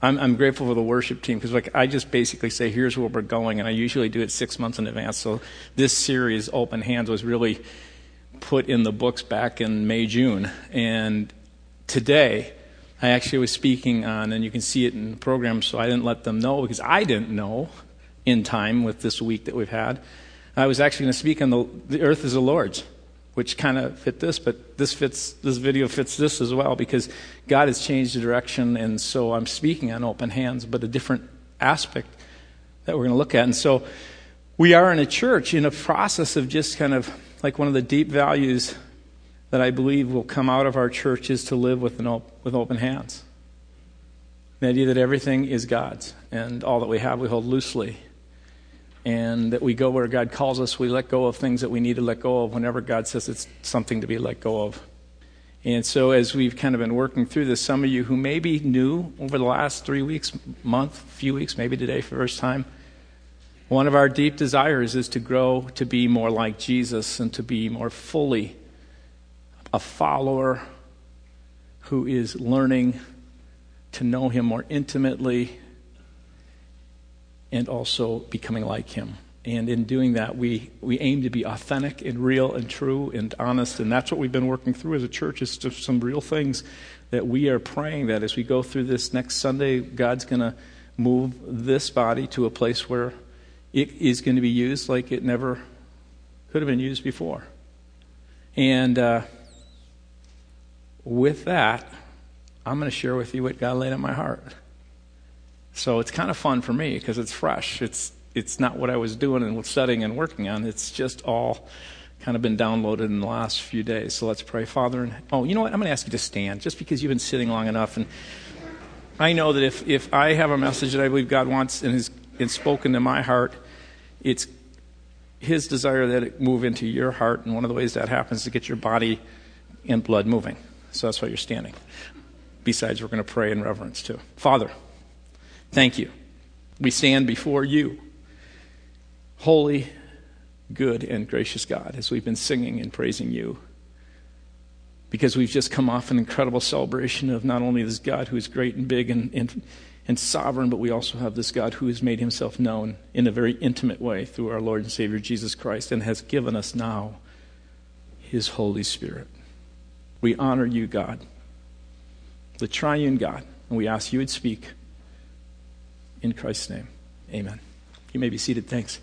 I'm, I'm grateful for the worship team because like I just basically say, here's where we're going, and I usually do it six months in advance. So this series, Open Hands, was really put in the books back in May, June, and today I actually was speaking on, and you can see it in the program. So I didn't let them know because I didn't know in time with this week that we've had. I was actually going to speak on the, the earth is the Lord's which kind of fit this, but this fits this video fits this as well because God has changed the direction, and so I'm speaking on open hands, but a different aspect that we're going to look at. And so we are in a church in a process of just kind of like one of the deep values that I believe will come out of our church is to live with, an op- with open hands. The idea that everything is God's and all that we have we hold loosely and that we go where God calls us. We let go of things that we need to let go of whenever God says it's something to be let go of. And so, as we've kind of been working through this, some of you who may be new over the last three weeks, month, few weeks, maybe today for the first time, one of our deep desires is to grow to be more like Jesus and to be more fully a follower who is learning to know Him more intimately and also becoming like Him. And in doing that, we, we aim to be authentic and real and true and honest. And that's what we've been working through as a church is just some real things that we are praying that as we go through this next Sunday, God's going to move this body to a place where it is going to be used like it never could have been used before. And uh, with that, I'm going to share with you what God laid on my heart. So it's kind of fun for me because it's fresh. It's it's not what I was doing and studying and working on. It's just all kind of been downloaded in the last few days. So let's pray, Father. And oh, you know what? I'm going to ask you to stand just because you've been sitting long enough. And I know that if if I have a message that I believe God wants and has and spoken to my heart, it's His desire that it move into your heart. And one of the ways that happens is to get your body and blood moving. So that's why you're standing. Besides, we're going to pray in reverence too, Father. Thank you. We stand before you, holy, good, and gracious God, as we've been singing and praising you. Because we've just come off an incredible celebration of not only this God who is great and big and, and, and sovereign, but we also have this God who has made himself known in a very intimate way through our Lord and Savior Jesus Christ and has given us now his Holy Spirit. We honor you, God, the triune God, and we ask you would speak in Christ's name. Amen. You may be seated. Thanks.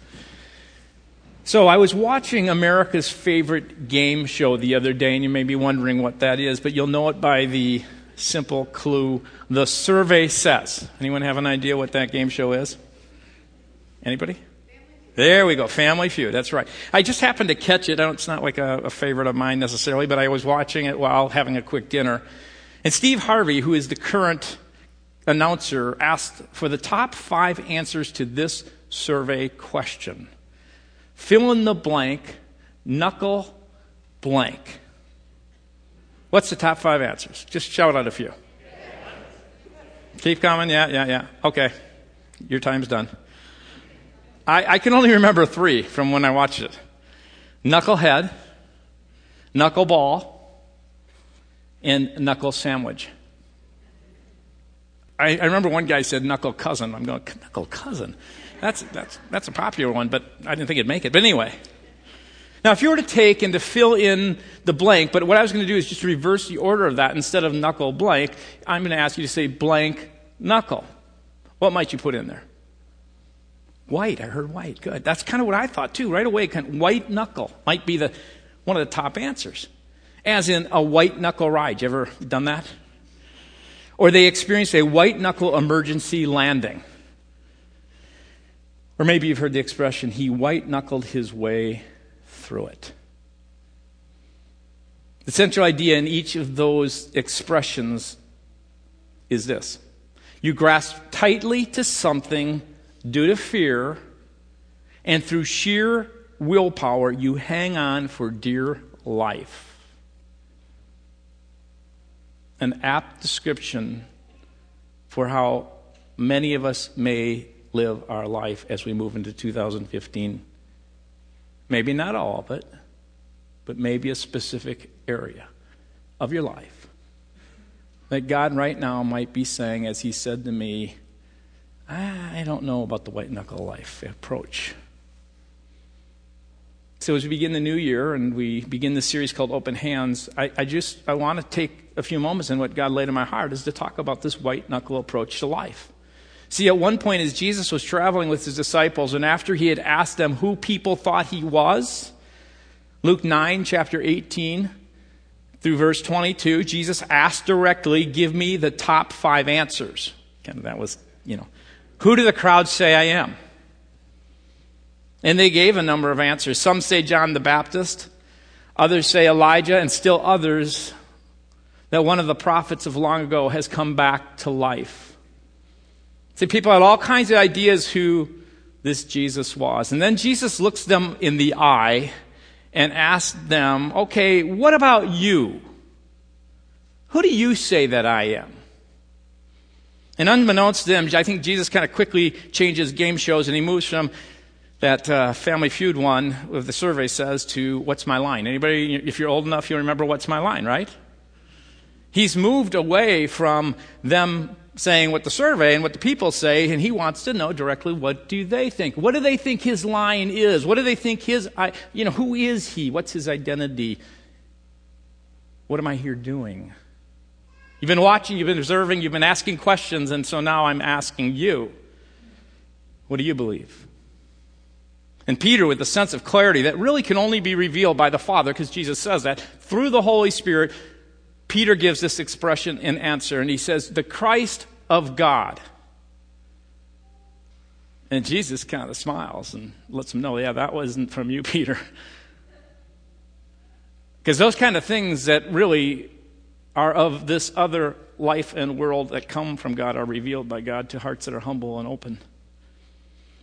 So, I was watching America's favorite game show the other day, and you may be wondering what that is, but you'll know it by the simple clue The Survey Says. Anyone have an idea what that game show is? Anybody? There we go. Family Feud. That's right. I just happened to catch it. It's not like a, a, favorite of mine necessarily, but I was watching it while having a quick dinner. And Steve Harvey, who is the current announcer asked for the top five answers to this survey question. Fill in the blank, knuckle blank. What's the top five answers? Just shout out a few. Keep coming. Yeah, yeah, yeah. Okay. Your time's done. I, I can only remember three from when I watched it knucklehead, knuckleball, and knuckle sandwich. I, I, remember one guy said knuckle cousin. I'm going, knuckle cousin? That's, that's, that's a popular one, but I didn't think it'd make it. But anyway. Now, if you were to take and to fill in the blank, but what I was going to do is just reverse the order of that. Instead of knuckle blank, I'm going to ask you to say blank knuckle. What might you put in there? White. I heard white. Good. That's kind of what I thought too. Right away, kind of white knuckle might be the, one of the top answers. As in a white knuckle ride. You ever done that? Or they experienced a white knuckle emergency landing. Or maybe you've heard the expression, he white knuckled his way through it. The central idea in each of those expressions is this you grasp tightly to something due to fear, and through sheer willpower, you hang on for dear life an apt description for how many of us may live our life as we move into 2015. Maybe not all of it, but maybe a specific area of your life that God right now might be saying, as He said to me, ah, I don't know about the white knuckle life approach. So as we begin the new year and we begin this series called Open Hands, I, I just I want to take a few moments and what God laid in my heart is to talk about this white knuckle approach to life. See, at one point as Jesus was traveling with his disciples, and after he had asked them who people thought he was, Luke 9, chapter 18 through verse 22, Jesus asked directly, Give me the top five answers. And that was, you know, who do the crowd say I am? And they gave a number of answers. Some say John the Baptist, others say Elijah, and still others that one of the prophets of long ago has come back to life. See, people had all kinds of ideas who this Jesus was. And then Jesus looks them in the eye and asks them, okay, what about you? Who do you say that I am? And unbeknownst to them, I think Jesus kind of quickly changes game shows and he moves from that uh, Family Feud one with the survey says to what's my line? Anybody, if you're old enough, you'll remember what's my line, right? He's moved away from them saying what the survey and what the people say, and he wants to know directly what do they think? What do they think his line is? What do they think his, you know, who is he? What's his identity? What am I here doing? You've been watching, you've been observing, you've been asking questions, and so now I'm asking you. What do you believe? And Peter, with a sense of clarity that really can only be revealed by the Father, because Jesus says that, through the Holy Spirit, Peter gives this expression in answer, and he says, The Christ of God. And Jesus kind of smiles and lets him know, yeah, that wasn't from you, Peter. Because those kind of things that really are of this other life and world that come from God are revealed by God to hearts that are humble and open.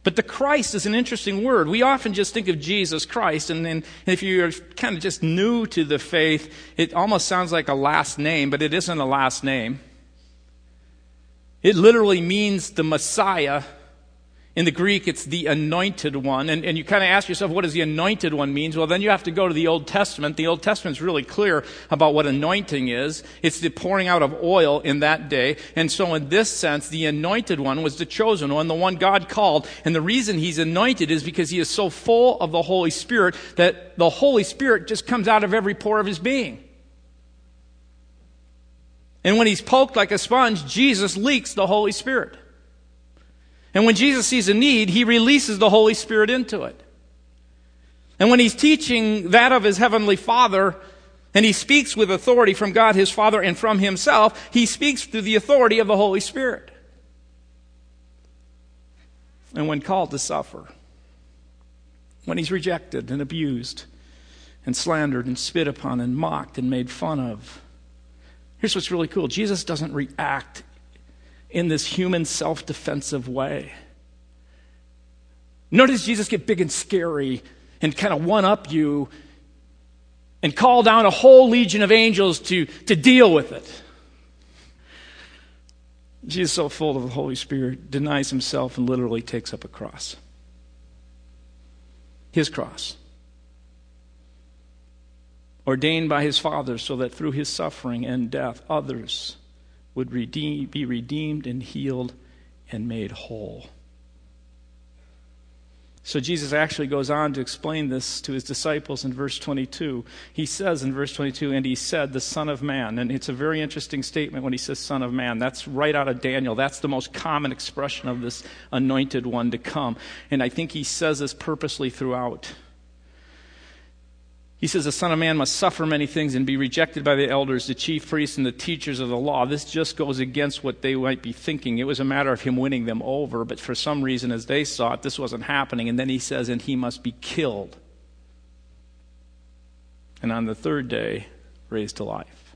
But the Christ is an interesting word. We often just think of Jesus Christ, and then if you're kind of just new to the faith, it almost sounds like a last name, but it isn't a last name. It literally means the Messiah in the Greek, it's the anointed one. And, and you kind of ask yourself, what does the anointed one mean? Well, then you have to go to the Old Testament. The Old Testament's really clear about what anointing is. It's the pouring out of oil in that day. And so in this sense, the anointed one was the chosen one, the one God called. And the reason he's anointed is because he is so full of the Holy Spirit that the Holy Spirit just comes out of every pore of his being. And when he's poked like a sponge, Jesus leaks the Holy Spirit. And when Jesus sees a need, he releases the Holy Spirit into it. And when he's teaching that of his heavenly Father, and he speaks with authority from God his Father and from himself, he speaks through the authority of the Holy Spirit. And when called to suffer, when he's rejected and abused and slandered and spit upon and mocked and made fun of, here's what's really cool Jesus doesn't react in this human self defensive way. Does Jesus get big and scary and kind of one up you and call down a whole legion of angels to, to deal with it. Jesus, so full of the Holy Spirit, denies himself and literally takes up a cross. His cross. Ordained by his Father so that through his suffering and death, others would redeem, be redeemed and healed and made whole. So Jesus actually goes on to explain this to his disciples in verse 22. He says in verse 22, and he said, the Son of Man. And it's a very interesting statement when he says Son of Man. That's right out of Daniel. That's the most common expression of this anointed one to come. And I think he says this purposely throughout. He says, The Son of Man must suffer many things and be rejected by the elders, the chief priests, and the teachers of the law. This just goes against what they might be thinking. It was a matter of him winning them over, but for some reason, as they saw it, this wasn't happening. And then he says, And he must be killed. And on the third day, raised to life.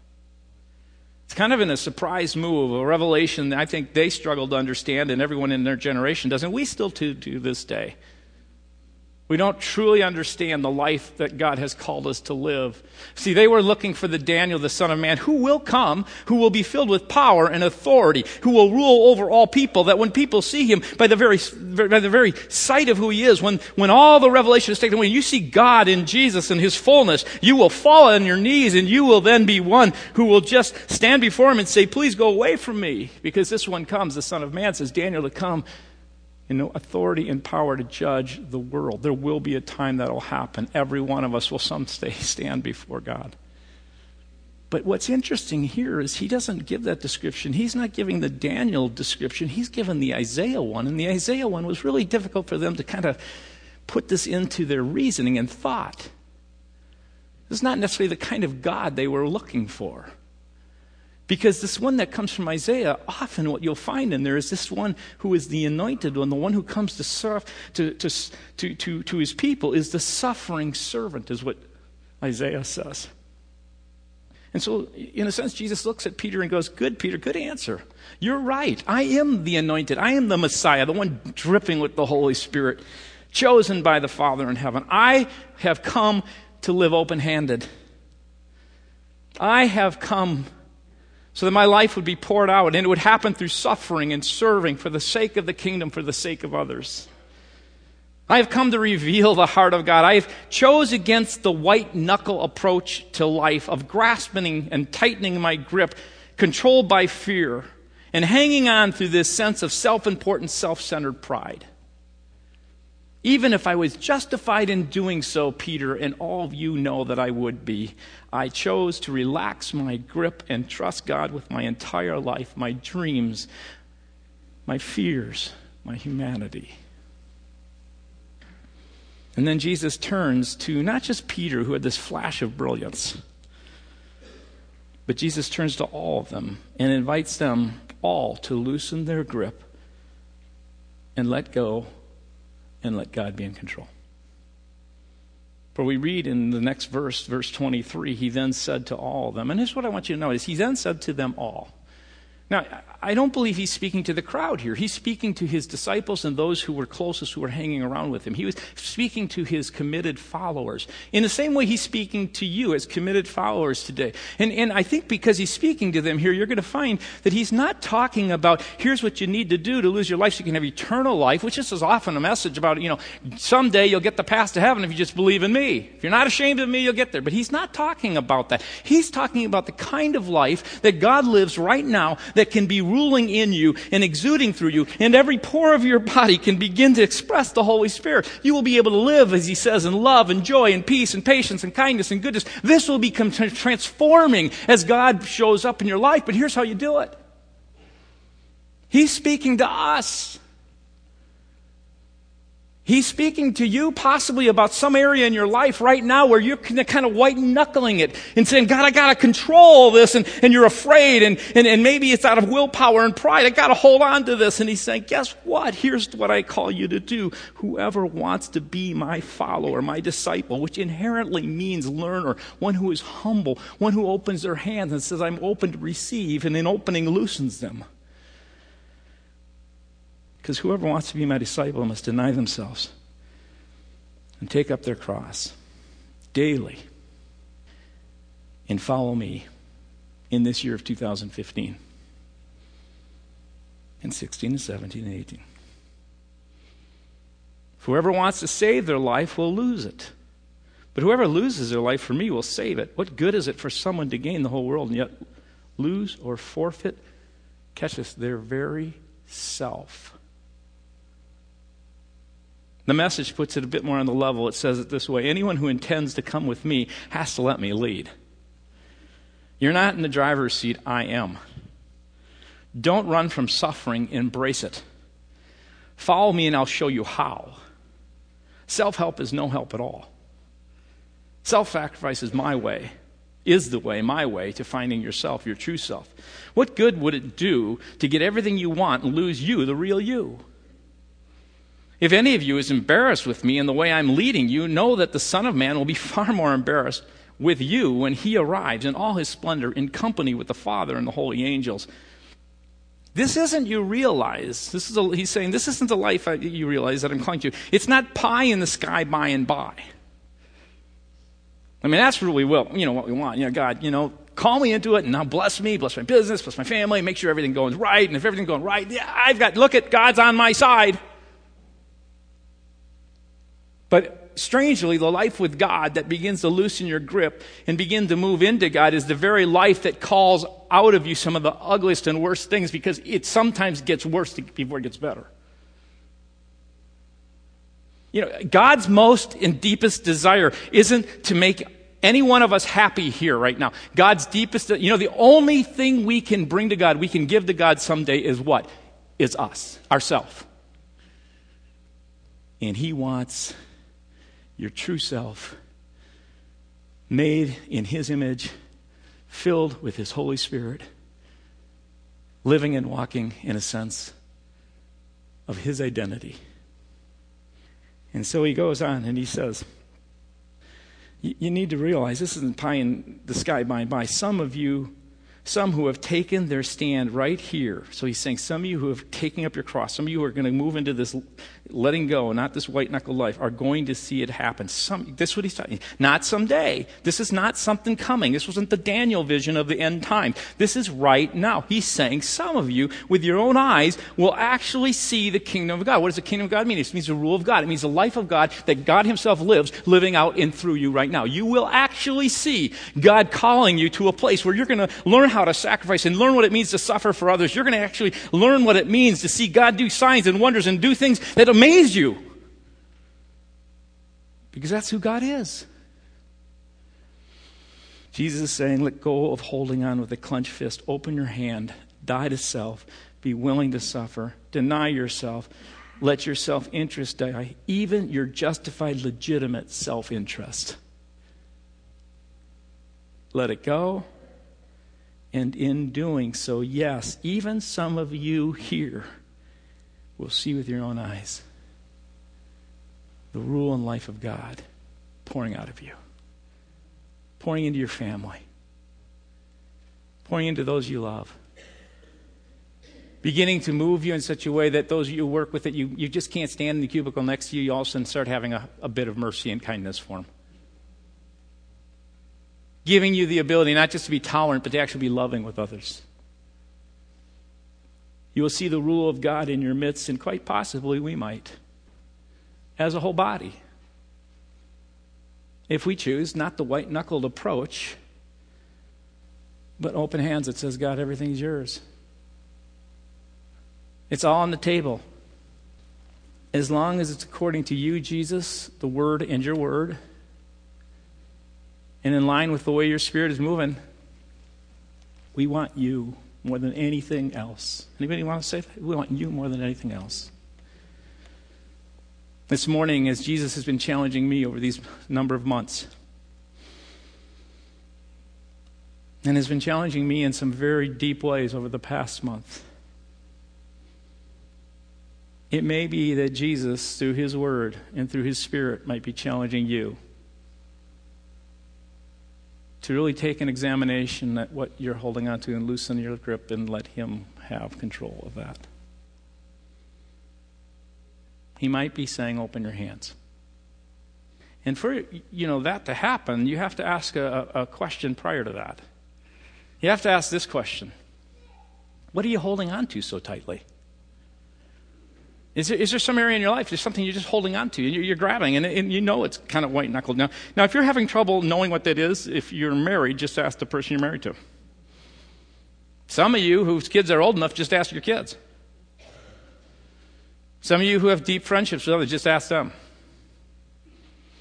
It's kind of in a surprise move, a revelation that I think they struggle to understand, and everyone in their generation doesn't. We still do to this day. We don't truly understand the life that God has called us to live. See, they were looking for the Daniel, the Son of Man, who will come, who will be filled with power and authority, who will rule over all people, that when people see him, by the very, by the very sight of who he is, when, when all the revelation is taken away, you see God in Jesus and his fullness, you will fall on your knees and you will then be one who will just stand before him and say, please go away from me, because this one comes, the Son of Man, says Daniel to come and no authority and power to judge the world. There will be a time that will happen. Every one of us will someday stand before God. But what's interesting here is he doesn't give that description. He's not giving the Daniel description. He's given the Isaiah one. And the Isaiah one was really difficult for them to kind of put this into their reasoning and thought. This is not necessarily the kind of God they were looking for. Because this one that comes from Isaiah, often what you'll find in there is this one who is the anointed one, the one who comes to serve to, to, to, to, to his people, is the suffering servant, is what Isaiah says. And so, in a sense, Jesus looks at Peter and goes, Good, Peter, good answer. You're right. I am the anointed. I am the Messiah, the one dripping with the Holy Spirit, chosen by the Father in heaven. I have come to live open handed. I have come so that my life would be poured out and it would happen through suffering and serving for the sake of the kingdom, for the sake of others. I have come to reveal the heart of God. I have chose against the white knuckle approach to life of grasping and tightening my grip, controlled by fear, and hanging on through this sense of self-important, self-centered pride. Even if I was justified in doing so, Peter, and all of you know that I would be, I chose to relax my grip and trust God with my entire life, my dreams, my fears, my humanity. And then Jesus turns to not just Peter, who had this flash of brilliance, but Jesus turns to all of them and invites them all to loosen their grip and let go and let God be in control. For we read in the next verse, verse 23, he then said to all of them, and here's what I want you to notice. He then said to them all. Now, I don't believe he's speaking to the crowd here. He's speaking to his disciples and those who were closest who were hanging around with him. He was speaking to his committed followers. In the same way he's speaking to you as committed followers today. And, and I think because he's speaking to them here, you're going to find that he's not talking about here's what you need to do to lose your life so you can have eternal life, which is often a message about, you know, someday you'll get the path to heaven if you just believe in me. If you're not ashamed of me, you'll get there. But he's not talking about that. He's talking about the kind of life that God lives right now that can be ruling in you and exuding through you, and every pore of your body can begin to express the Holy Spirit. You will be able to live, as he says, in love and joy and peace and patience and kindness and goodness. This will become transforming as God shows up in your life, but here's how you do it. He's speaking to us. He's speaking to you possibly about some area in your life right now where you're kind of white knuckling it and saying, God, I got to control this. And, and you're afraid. And, and, and maybe it's out of willpower and pride. I got to hold on to this. And he's saying, guess what? Here's what I call you to do. Whoever wants to be my follower, my disciple, which inherently means learner, one who is humble, one who opens their hands and says, I'm open to receive. And in opening loosens them. Because whoever wants to be my disciple must deny themselves and take up their cross daily and follow me in this year of 2015 and 16 and 17 and 18. Whoever wants to save their life will lose it. But whoever loses their life for me will save it. What good is it for someone to gain the whole world and yet lose or forfeit, catch this, their very self? The message puts it a bit more on the level. It says it this way Anyone who intends to come with me has to let me lead. You're not in the driver's seat, I am. Don't run from suffering, embrace it. Follow me and I'll show you how. Self help is no help at all. Self sacrifice is my way, is the way, my way to finding yourself, your true self. What good would it do to get everything you want and lose you, the real you? If any of you is embarrassed with me in the way I'm leading you, know that the Son of Man will be far more embarrassed with you when he arrives in all his splendor in company with the Father and the holy angels. This isn't you realize. This is a, he's saying this isn't the life you realize that I'm calling to. It's not pie in the sky by and by. I mean, that's really well, you know, what we want. You know, God, you know, call me into it and now bless me, bless my business, bless my family, make sure everything goes right. And if everything's going right, yeah, I've got, look at God's on my side. But strangely, the life with God that begins to loosen your grip and begin to move into God is the very life that calls out of you some of the ugliest and worst things because it sometimes gets worse before it gets better. You know, God's most and deepest desire isn't to make any one of us happy here right now. God's deepest, you know, the only thing we can bring to God, we can give to God someday is what? Is us, ourself. And He wants your true self, made in His image, filled with His Holy Spirit, living and walking in a sense of His identity. And so he goes on and he says, you need to realize this isn't pie in the sky by and by. Some of you, some who have taken their stand right here. So he's saying, some of you who have taken up your cross, some of you who are going to move into this letting go, not this white knuckle life, are going to see it happen. Some, this is what he's talking. Not someday. This is not something coming. This wasn't the Daniel vision of the end time. This is right now. He's saying some of you, with your own eyes, will actually see the kingdom of God. What does the kingdom of God mean? It means the rule of God. It means the life of God that God Himself lives, living out in through you right now. You will actually see God calling you to a place where you're going to learn how to sacrifice and learn what it means to suffer for others. You're going to actually learn what it means to see God do signs and wonders and do things that amaze you. Because that's who God is. Jesus is saying, let go of holding on with a clenched fist. Open your hand. Die to self. Be willing to suffer. Deny yourself. Let your self interest die, even your justified, legitimate self interest. Let it go. And in doing so, yes, even some of you here will see with your own eyes the rule and life of God pouring out of you, pouring into your family, pouring into those you love, beginning to move you in such a way that those you work with that you, you just can't stand in the cubicle next to you, you all of a sudden start having a, a bit of mercy and kindness for them. Giving you the ability not just to be tolerant, but to actually be loving with others. You will see the rule of God in your midst, and quite possibly we might as a whole body. If we choose not the white knuckled approach, but open hands that says, God, everything's yours. It's all on the table. As long as it's according to you, Jesus, the Word, and your Word, and in line with the way your Spirit is moving, we want you more than anything else. Anybody want to say that? We want you more than anything else. This morning, as Jesus has been challenging me over these number of months, and has been challenging me in some very deep ways over the past month. It may be that Jesus, through His Word and through His Spirit, might be challenging you to really take an examination at what you're holding on to and loosen your grip and let Him have control of that. He might be saying, Open your hands. And for you know that to happen, you have to ask a, a question prior to that. You have to ask this question What are you holding on to so tightly? Is there, is there some area in your life, there's something you're just holding on to, and you're, you're grabbing, and, and, you know it's kind of white knuckled. Now, now, if you're having trouble knowing what that is, if you're married, just ask the person you're married to. Some of you whose kids are old enough, just ask your kids. Some of you who have deep friendships with others, just ask them.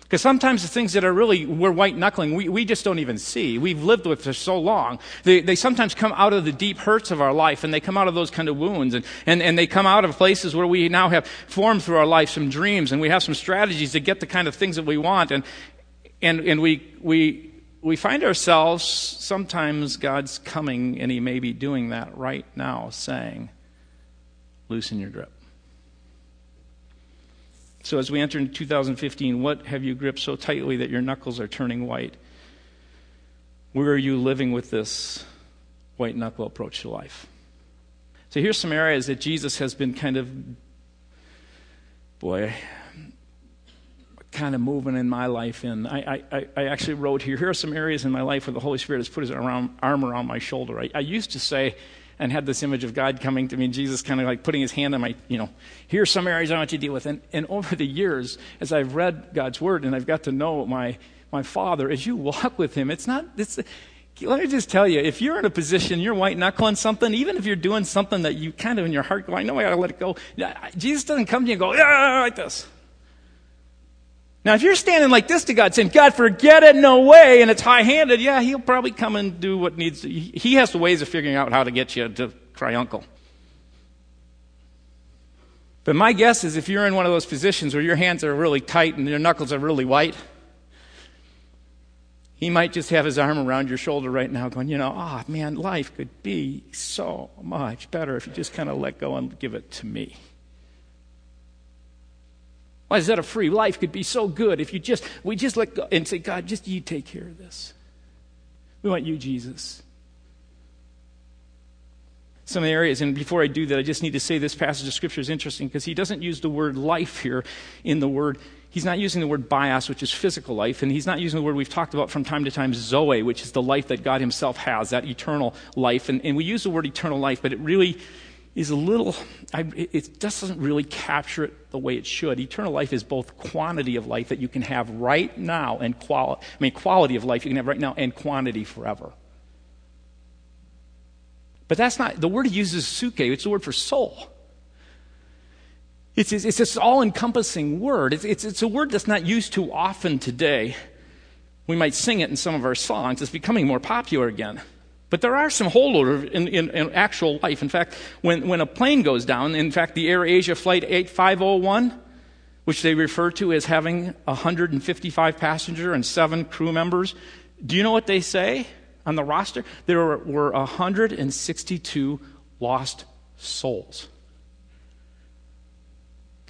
Because sometimes the things that are really, we're white knuckling, we, we just don't even see. We've lived with for so long. They, they sometimes come out of the deep hurts of our life and they come out of those kind of wounds and, and, and they come out of places where we now have formed through our life some dreams and we have some strategies to get the kind of things that we want. And, and, and we, we, we find ourselves, sometimes God's coming and He may be doing that right now, saying, loosen your grip. So, as we enter into 2015, what have you gripped so tightly that your knuckles are turning white? Where are you living with this white knuckle approach to life? So here's some areas that Jesus has been kind of, boy, kind of moving in my life in. I, I, I actually wrote here, here are some areas in my life where the Holy Spirit has put his arm, arm around my shoulder. I, I used to say, and had this image of God coming to me, Jesus kind of like putting his hand on my, you know, here's some areas I want you to deal with. And, and over the years, as I've read God's word and I've got to know my, my Father, as you walk with him, it's not, it's, let me just tell you, if you're in a position, you're white knuckling something, even if you're doing something that you kind of in your heart go, I know I gotta let it go. Jesus doesn't come to you and go, yeah, like this. Now, if you're standing like this to God, saying, God, forget it, no way, and it's high handed, yeah, he'll probably come and do what needs to. He has the ways of figuring out how to get you to cry uncle. But my guess is if you're in one of those positions where your hands are really tight and your knuckles are really white, he might just have his arm around your shoulder right now, going, you know, ah, oh, man, life could be so much better if you just kind of let go and give it to me. Why is that a free life could be so good if you just, we just let go and say, God, just you take care of this. We want you, Jesus. Some of the areas, and before I do that, I just need to say this passage of Scripture is interesting because he doesn't use the word life here in the word he's not using the word bios, which is physical life, and he's not using the word we've talked about from time to time, zoe, which is the life that God himself has, that eternal life. And, and we use the word eternal life, but it really is a little, I, it just doesn't really capture it the way it should. Eternal life is both quantity of life that you can have right now and quality, I mean, quality of life you can have right now and quantity forever. But that's not, the word he uses is suke, it's the word for soul. It's, it's, it's this all encompassing word. It's, it's, it's a word that's not used too often today. We might sing it in some of our songs. It's becoming more popular again. But there are some holdovers in, in, in, actual life. In fact, when, when a plane goes down, in fact, the Air Asia Flight 8501, which they refer to as having 155 passengers and seven crew members, do you know what they say on the roster? There were 162 lost souls.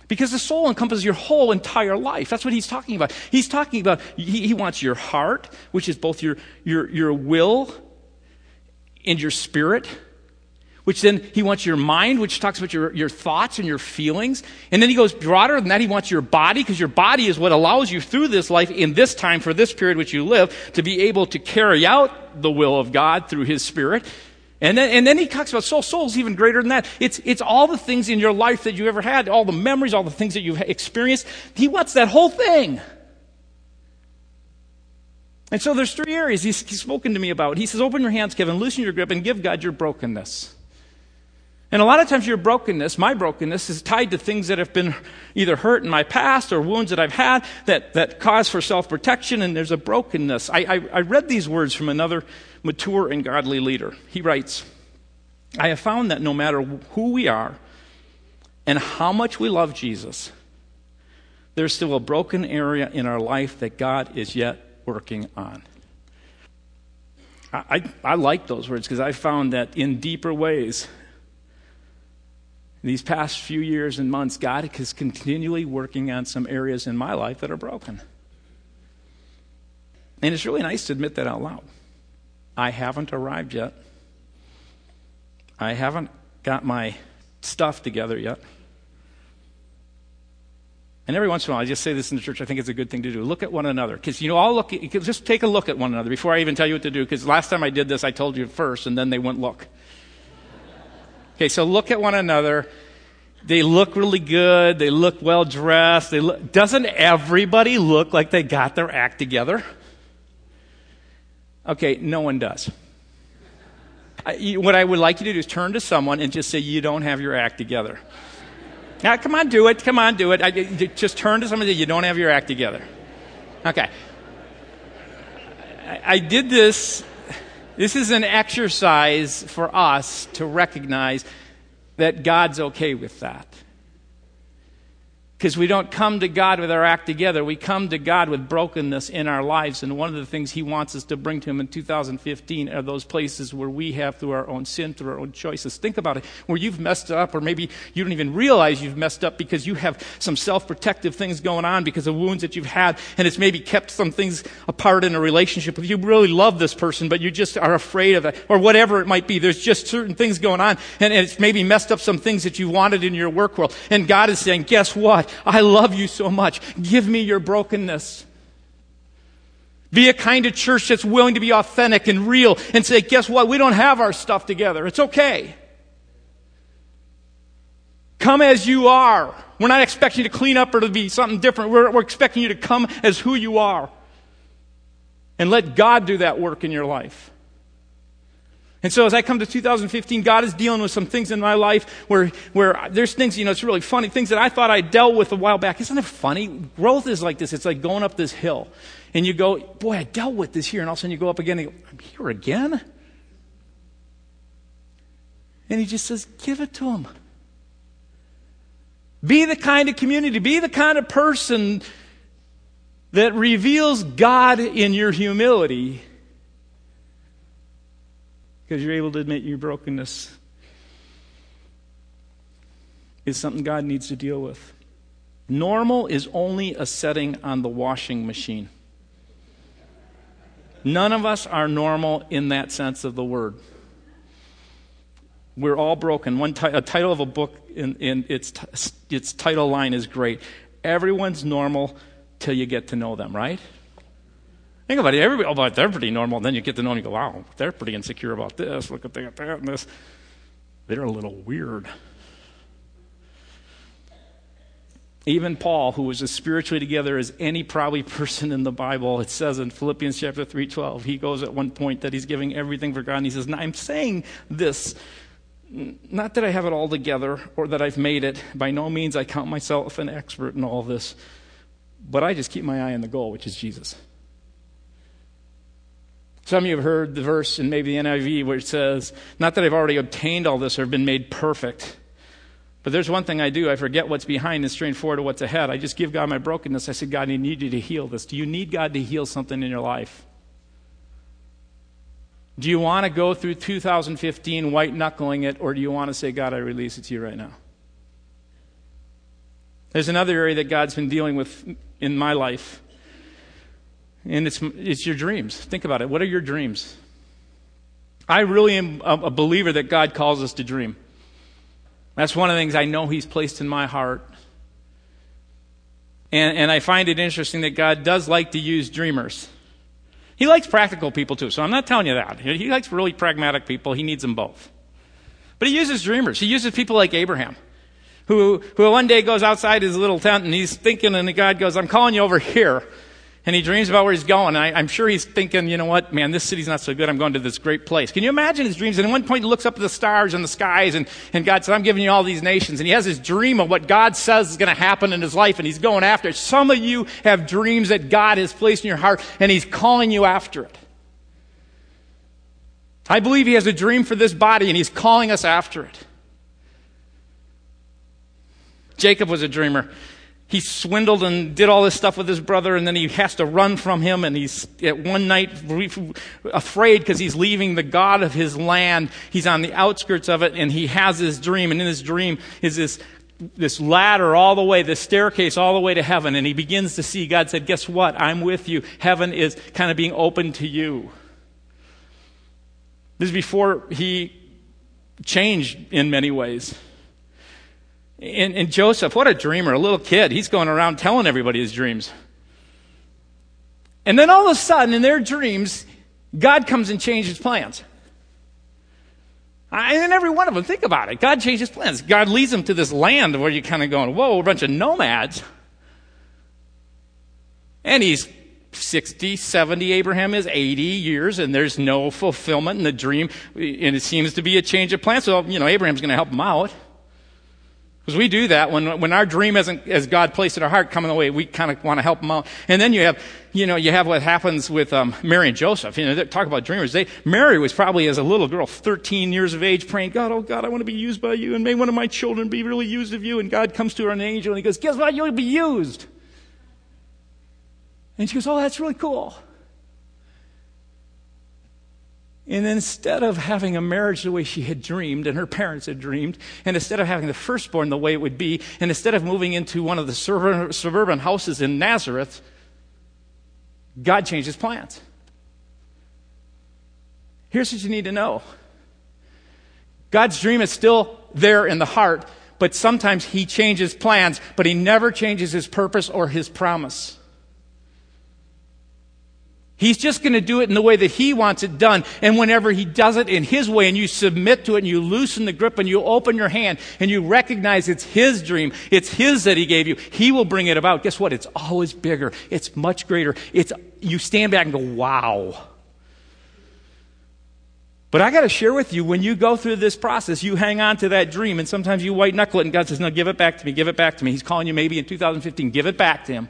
Because the soul encompasses your whole entire life. That's what he's talking about. He's talking about, he, he, wants your heart, which is both your, your, your will and your spirit, which then he wants your mind, which talks about your, your thoughts and your feelings. And then he goes broader than that. He wants your body, because your body is what allows you through this life in this time, for this period which you live, to be able to carry out the will of God through his spirit. And then, and then he talks about soul. Soul is even greater than that. It's, it's all the things in your life that you ever had, all the memories, all the things that you've experienced. He wants that whole thing. And so there's three areas he's, he's spoken to me about. He says, open your hands, Kevin, loosen your grip, and give God your brokenness. And a lot of times your brokenness, my brokenness, is tied to things that have been either hurt in my past or wounds that I've had that, that cause for self-protection, and there's a brokenness. I, I, I read these words from another mature and godly leader. He writes, I have found that no matter who we are and how much we love Jesus, there's still a broken area in our life that God is yet working on. I, I, like those words because I found that in deeper ways, these past few years and months, God is continually working on some areas in my life that are broken. And it's really nice to admit that out loud. I haven't arrived yet. I haven't got my stuff together yet. And every once in a while, I just say this in the church, I think it's a good thing to do. Look at one another. Because, you know, I'll look, at, just take a look at one another before I even tell you what to do. Because last time I did this, I told you first, and then they wouldn't look. Okay, so look at one another. They look really good. They look well dressed. They look, doesn't everybody look like they got their act together? Okay, no one does. I, what I would like you to do is turn to someone and just say, You don't have your act together. Now, come on, do it. Come on, do it. I, just turn to somebody You don't have your act together. Okay. I, I did this. This is an exercise for us to recognize that God's okay with that. Because we don't come to God with our act together. We come to God with brokenness in our lives. And one of the things He wants us to bring to Him in 2015 are those places where we have, through our own sin, through our own choices. Think about it, where you've messed up, or maybe you don't even realize you've messed up because you have some self protective things going on because of wounds that you've had, and it's maybe kept some things apart in a relationship. If you really love this person, but you just are afraid of it, or whatever it might be, there's just certain things going on, and it's maybe messed up some things that you wanted in your work world. And God is saying, guess what? I love you so much. Give me your brokenness. Be a kind of church that's willing to be authentic and real and say, guess what? We don't have our stuff together. It's okay. Come as you are. We're not expecting you to clean up or to be something different. We're, we're expecting you to come as who you are. And let God do that work in your life. And so as I come to 2015, God is dealing with some things in my life where, where there's things, you know, it's really funny, things that I thought I dealt with a while back. Isn't it funny? Growth is like this. It's like going up this hill. And you go, boy, I dealt with this here. And all of a sudden you go up again and you go, I'm here again? And he just says, give it to him. Be the kind of community, be the kind of person that reveals God in your humility because you're able to admit your brokenness is something God needs to deal with. Normal is only a setting on the washing machine. None of us are normal in that sense of the word. We're all broken. One t- a title of a book in, in its, t- its title line is great. Everyone's normal till you get to know them, right? Think about it. Everybody, oh, but they're pretty normal. Then you get to know them and you go, wow, they're pretty insecure about this. Look at that, that, and this. They're a little weird. Even Paul, who was as spiritually together as any probably person in the Bible, it says in Philippians chapter 3.12, he goes at one point that he's giving everything for God, and he says, Now I'm saying this, not that I have it all together or that I've made it. By no means I count myself an expert in all this, but I just keep my eye on the goal, which is Jesus. Some of you have heard the verse in maybe the NIV where it says, Not that I've already obtained all this or been made perfect. But there's one thing I do. I forget what's behind and strain forward to what's ahead. I just give God my brokenness. I said, God, I need you to heal this. Do you need God to heal something in your life? Do you want to go through 2015 white knuckling it, or do you want to say, God, I release it to you right now? There's another area that God's been dealing with in my life and it's, it's your dreams. Think about it. What are your dreams? I really am a believer that God calls us to dream. That's one of the things I know He's placed in my heart. And, and I find it interesting that God does like to use dreamers. He likes practical people too, so I'm not telling you that. He likes really pragmatic people. He needs them both. But He uses dreamers. He uses people like Abraham, who, who one day goes outside his little tent and he's thinking, and God goes, I'm calling you over here and he dreams about where he's going. I, am sure he's thinking, you know what, man, this city's not so good. I'm going to this great place. Can you imagine his dreams? And at one point, he looks up at the stars and the skies, and, and God said, I'm giving you all these nations. And he has this dream of what God says is going to happen in his life, and he's going after it. Some of you have dreams that God has placed in your heart, and he's calling you after it. I believe he has a dream for this body, and he's calling us after it. Jacob was a dreamer he swindled and did all this stuff with his brother, and then he has to run from him, and he's at one night afraid because he's leaving the God of his land. He's on the outskirts of it, and he has this dream, and in his dream is this this ladder all the way, this staircase all the way to heaven, and he begins to see God said, Guess what? I'm with you. Heaven is kind of being open to you. This is before he changed in many ways. And, and Joseph, what a dreamer, a little kid. He's going around telling everybody his dreams. And then all of a sudden, in their dreams, God comes and changes plans. And then every one of them, think about it. God changes plans. God leads them to this land where you're kind of going, whoa, a bunch of nomads. And he's 60, 70, Abraham is 80 years, and there's no fulfillment in the dream. And it seems to be a change of plans. So, you know, Abraham's going to help him out. Because we do that when, when our dream isn't as God placed in our heart coming the way, we kind of want to help them out. And then you have, you know, you have what happens with um, Mary and Joseph. You know, talk about dreamers. They, Mary was probably as a little girl, 13 years of age, praying, God, oh God, I want to be used by you, and may one of my children be really used of you. And God comes to her an angel, and he goes, guess what? You'll be used. And she goes, oh, that's really cool. And instead of having a marriage the way she had dreamed and her parents had dreamed, and instead of having the firstborn the way it would be, and instead of moving into one of the suburban houses in Nazareth, God changed his plans. Here's what you need to know God's dream is still there in the heart, but sometimes he changes plans, but he never changes his purpose or his promise. He's just going to do it in the way that he wants it done. And whenever he does it in his way and you submit to it and you loosen the grip and you open your hand and you recognize it's his dream, it's his that he gave you, he will bring it about. Guess what? It's always bigger. It's much greater. It's, you stand back and go, wow. But I got to share with you, when you go through this process, you hang on to that dream and sometimes you white knuckle it and God says, no, give it back to me, give it back to me. He's calling you maybe in 2015, give it back to him.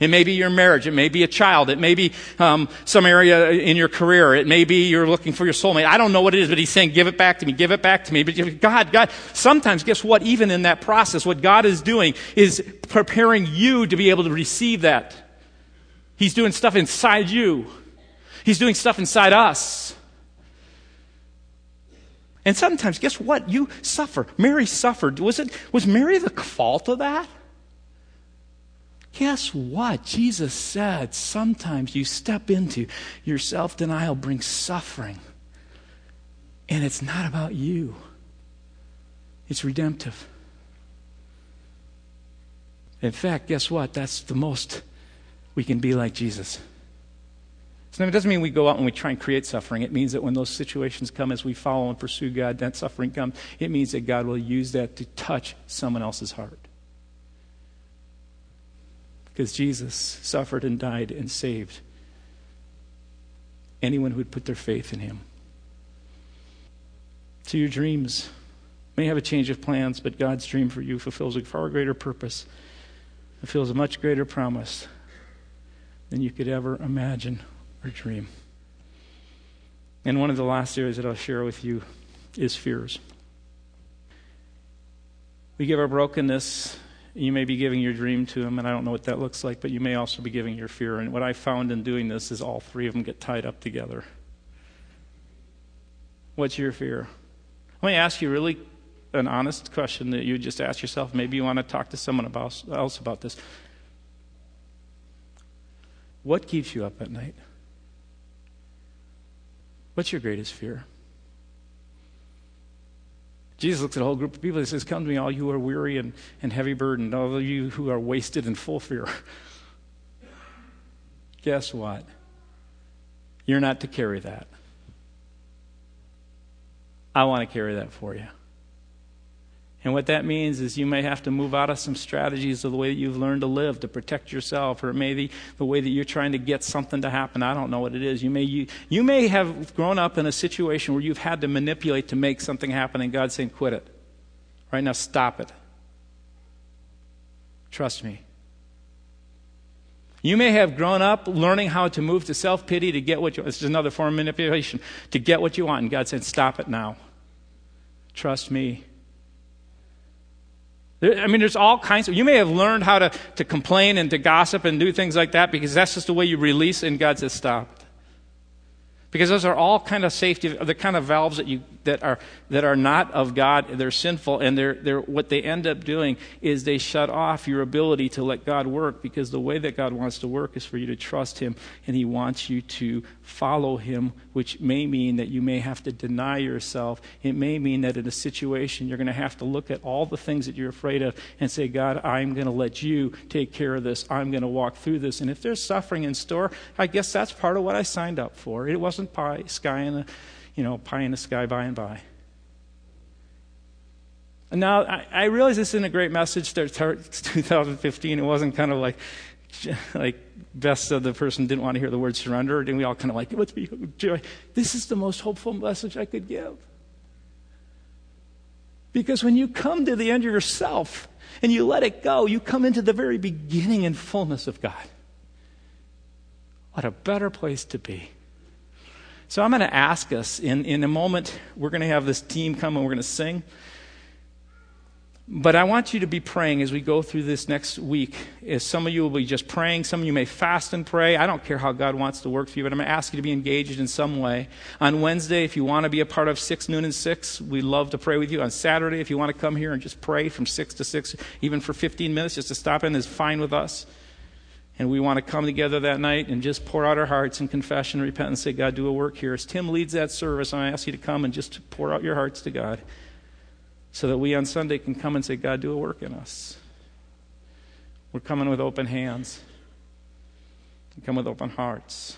It may be your marriage. It may be a child. It may be um, some area in your career. It may be you're looking for your soulmate. I don't know what it is, but he's saying, give it back to me, give it back to me. But God, God, sometimes, guess what? Even in that process, what God is doing is preparing you to be able to receive that. He's doing stuff inside you. He's doing stuff inside us. And sometimes, guess what? You suffer. Mary suffered. Was it, was Mary the fault of that? Guess what? Jesus said sometimes you step into your self denial brings suffering. And it's not about you, it's redemptive. In fact, guess what? That's the most we can be like Jesus. So it doesn't mean we go out and we try and create suffering. It means that when those situations come as we follow and pursue God, that suffering comes. It means that God will use that to touch someone else's heart because Jesus suffered and died and saved anyone who would put their faith in him. So your dreams may have a change of plans, but God's dream for you fulfills a far greater purpose, fulfills a much greater promise than you could ever imagine or dream. And one of the last areas that I'll share with you is fears. We give our brokenness you may be giving your dream to him, and I don't know what that looks like, but you may also be giving your fear. And what I found in doing this is all three of them get tied up together. What's your fear? Let me ask you really an honest question that you just ask yourself. Maybe you want to talk to someone about, else about this. What keeps you up at night? What's your greatest fear? Jesus looks at a whole group of people and says, Come to me, all you who are weary and, and heavy burdened, all of you who are wasted and full fear. Guess what? You're not to carry that. I want to carry that for you. And what that means is you may have to move out of some strategies of the way that you've learned to live to protect yourself, or maybe the way that you're trying to get something to happen. I don't know what it is. You may, you, you may have grown up in a situation where you've had to manipulate to make something happen, and God's saying, quit it. Right now, stop it. Trust me. You may have grown up learning how to move to self pity to get what you This is another form of manipulation. To get what you want. And God said, stop it now. Trust me. I mean, there's all kinds of, you may have learned how to, to complain and to gossip and do things like that because that's just the way you release, and God says, stop. Because those are all kind of safety, the kind of valves that, you, that, are, that are not of God. They're sinful, and they're, they're, what they end up doing is they shut off your ability to let God work because the way that God wants to work is for you to trust Him, and He wants you to follow Him, which may mean that you may have to deny yourself. It may mean that in a situation you're going to have to look at all the things that you're afraid of and say, God, I'm going to let you take care of this. I'm going to walk through this. And if there's suffering in store, I guess that's part of what I signed up for. It wasn't pie, sky in the, you know, pie in the sky by and by. Now I, I realize this isn't a great message. It's 2015. It wasn't kind of like, like best of the person didn't want to hear the word surrender, and we all kind of like, let's be joy. This is the most hopeful message I could give. Because when you come to the end of yourself and you let it go, you come into the very beginning and fullness of God. What a better place to be. So I'm going to ask us in, in a moment, we're going to have this team come and we're going to sing. But I want you to be praying as we go through this next week. As some of you will be just praying, some of you may fast and pray. I don't care how God wants to work for you, but I'm going to ask you to be engaged in some way. On Wednesday, if you want to be a part of 6, noon, and 6, we love to pray with you. On Saturday, if you want to come here and just pray from 6 to 6, even for 15 minutes, just to stop in is fine with us. And we want to come together that night and just pour out our hearts in confession, and say, God, do a work here. As Tim leads that service, I ask you to come and just pour out your hearts to God so that we on Sunday can come and say, God, do a work in us. We're coming with open hands. We come with open hearts.